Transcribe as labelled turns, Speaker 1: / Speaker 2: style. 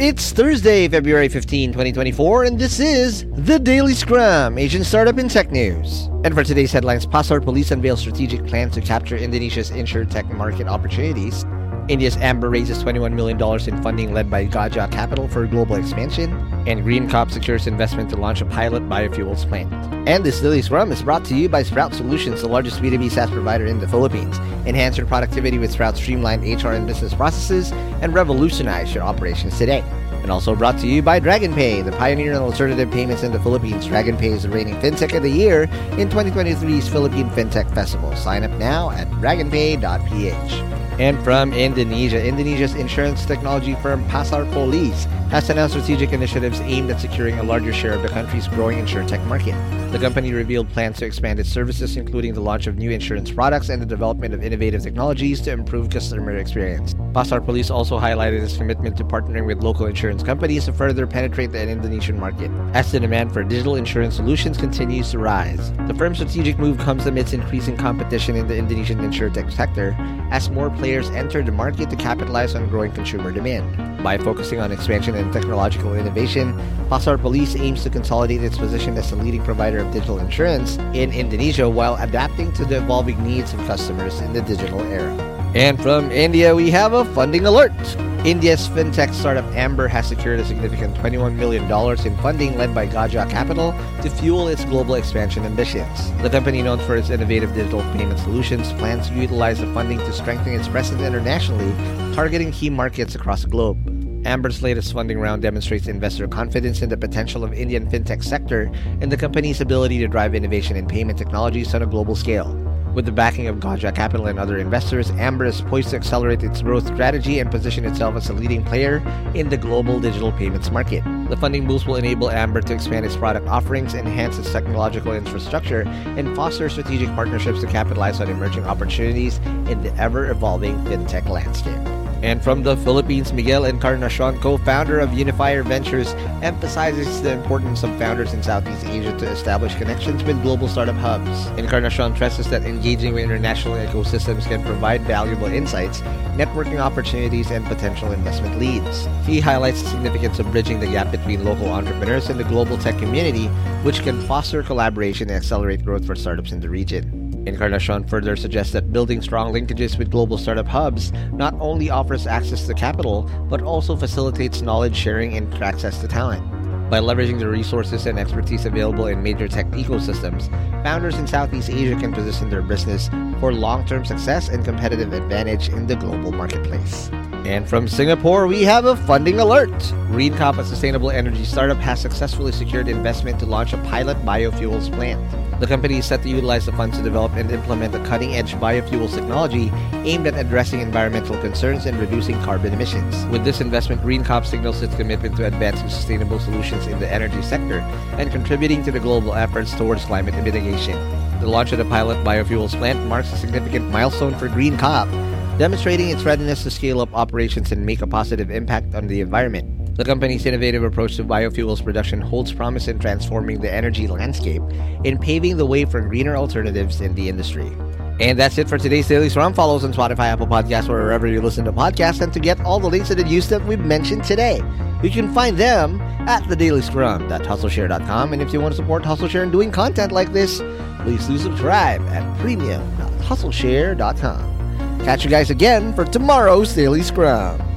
Speaker 1: It's Thursday, February 15, 2024, and this is the Daily Scrum, Asian Startup in Tech News. And for today's headlines, PasarPolis unveils strategic plans to capture Indonesia's insurtech market opportunities. India's Amber raises $21 million in funding led by Gaja Capital for global expansion, and GreenCop secures investment to launch a pilot biofuels plant. And this Daily Scrum is brought to you by Sprout Solutions, the largest B2B SaaS provider in the Philippines. Enhance your productivity with Sprout's streamlined HR and business processes and revolutionize your operations today. And also brought to you by DragonPay, the pioneer in alternative payments in the Philippines. DragonPay is the reigning fintech of the year in 2023's Philippine Fintech Festival. Sign up now at dragonpay.ph. And from Indonesia, Indonesia's insurance technology firm PasarPolis has announced strategic initiatives aimed at securing a larger share of the country's growing insurtech market. The company revealed plans to expand its services, including the launch of new insurance products and the development of innovative technologies to improve customer experience. PasarPolis also highlighted its commitment to partnering with local insurance companies to further penetrate the Indonesian market, as the demand for digital insurance solutions continues to rise. The firm's strategic move comes amidst increasing competition in the Indonesian insurtech sector, as more players enter the market to capitalize on growing consumer demand. By focusing on expansion and technological innovation, PasarPolis aims to consolidate its position as a leading provider of digital insurance in Indonesia while adapting to the evolving needs of customers in the digital era. And from India, we have a funding alert. India's fintech startup Amber has secured a significant $21 million in funding led by Gaja Capital to fuel its global expansion ambitions. The company, known for its innovative digital payment solutions, plans to utilize the funding to strengthen its presence internationally, targeting key markets across the globe. Amber's latest funding round demonstrates investor confidence in the potential of Indian fintech sector and the company's ability to drive innovation in payment technologies on a global scale. With the backing of Gaja Capital and other investors, Amber is poised to accelerate its growth strategy and position itself as a leading player in the global digital payments market. The funding boost will enable Amber to expand its product offerings, enhance its technological infrastructure, and foster strategic partnerships to capitalize on emerging opportunities in the ever evolving fintech landscape. And from the Philippines, Miguel Encarnacion, co-founder of Unifier Ventures, emphasizes the importance of founders in Southeast Asia to establish connections with global startup hubs. Encarnacion stresses that engaging with international ecosystems can provide valuable insights, networking opportunities, and potential investment leads. He highlights the significance of bridging the gap between local entrepreneurs and the global tech community, which can foster collaboration and accelerate growth for startups in the region. Encarnacion further suggests that building strong linkages with global startup hubs not only offers access to capital, but also facilitates knowledge sharing and access to talent. By leveraging the resources and expertise available in major tech ecosystems, founders in Southeast Asia can position their business for long term success and competitive advantage in the global marketplace. And from Singapore, we have a funding alert. GreenCop, a sustainable energy startup, has successfully secured investment to launch a pilot biofuels plant. The company is set to utilize the funds to develop and implement a cutting edge biofuels technology aimed at addressing environmental concerns and reducing carbon emissions. With this investment, GreenCop signals its commitment to advancing sustainable solutions in the energy sector and contributing to the global efforts towards climate mitigation. The launch of the pilot biofuels plant marks a significant milestone for GreenCop, demonstrating its readiness to scale up operations and make a positive impact on the environment. The company's innovative approach to biofuels production holds promise in transforming the energy landscape and paving the way for greener alternatives in the industry. And that's it for today's Daily Scrum. Follow us on Spotify, Apple Podcasts, or wherever you listen to podcasts, and to get all the links to the news that we've mentioned today. You can find them at thedailyscrum.hustleshare.com. And if you want to support HustleShare in doing content like this, please do subscribe at premium.hustleshare.com. Catch you guys again for tomorrow's Daily Scrum.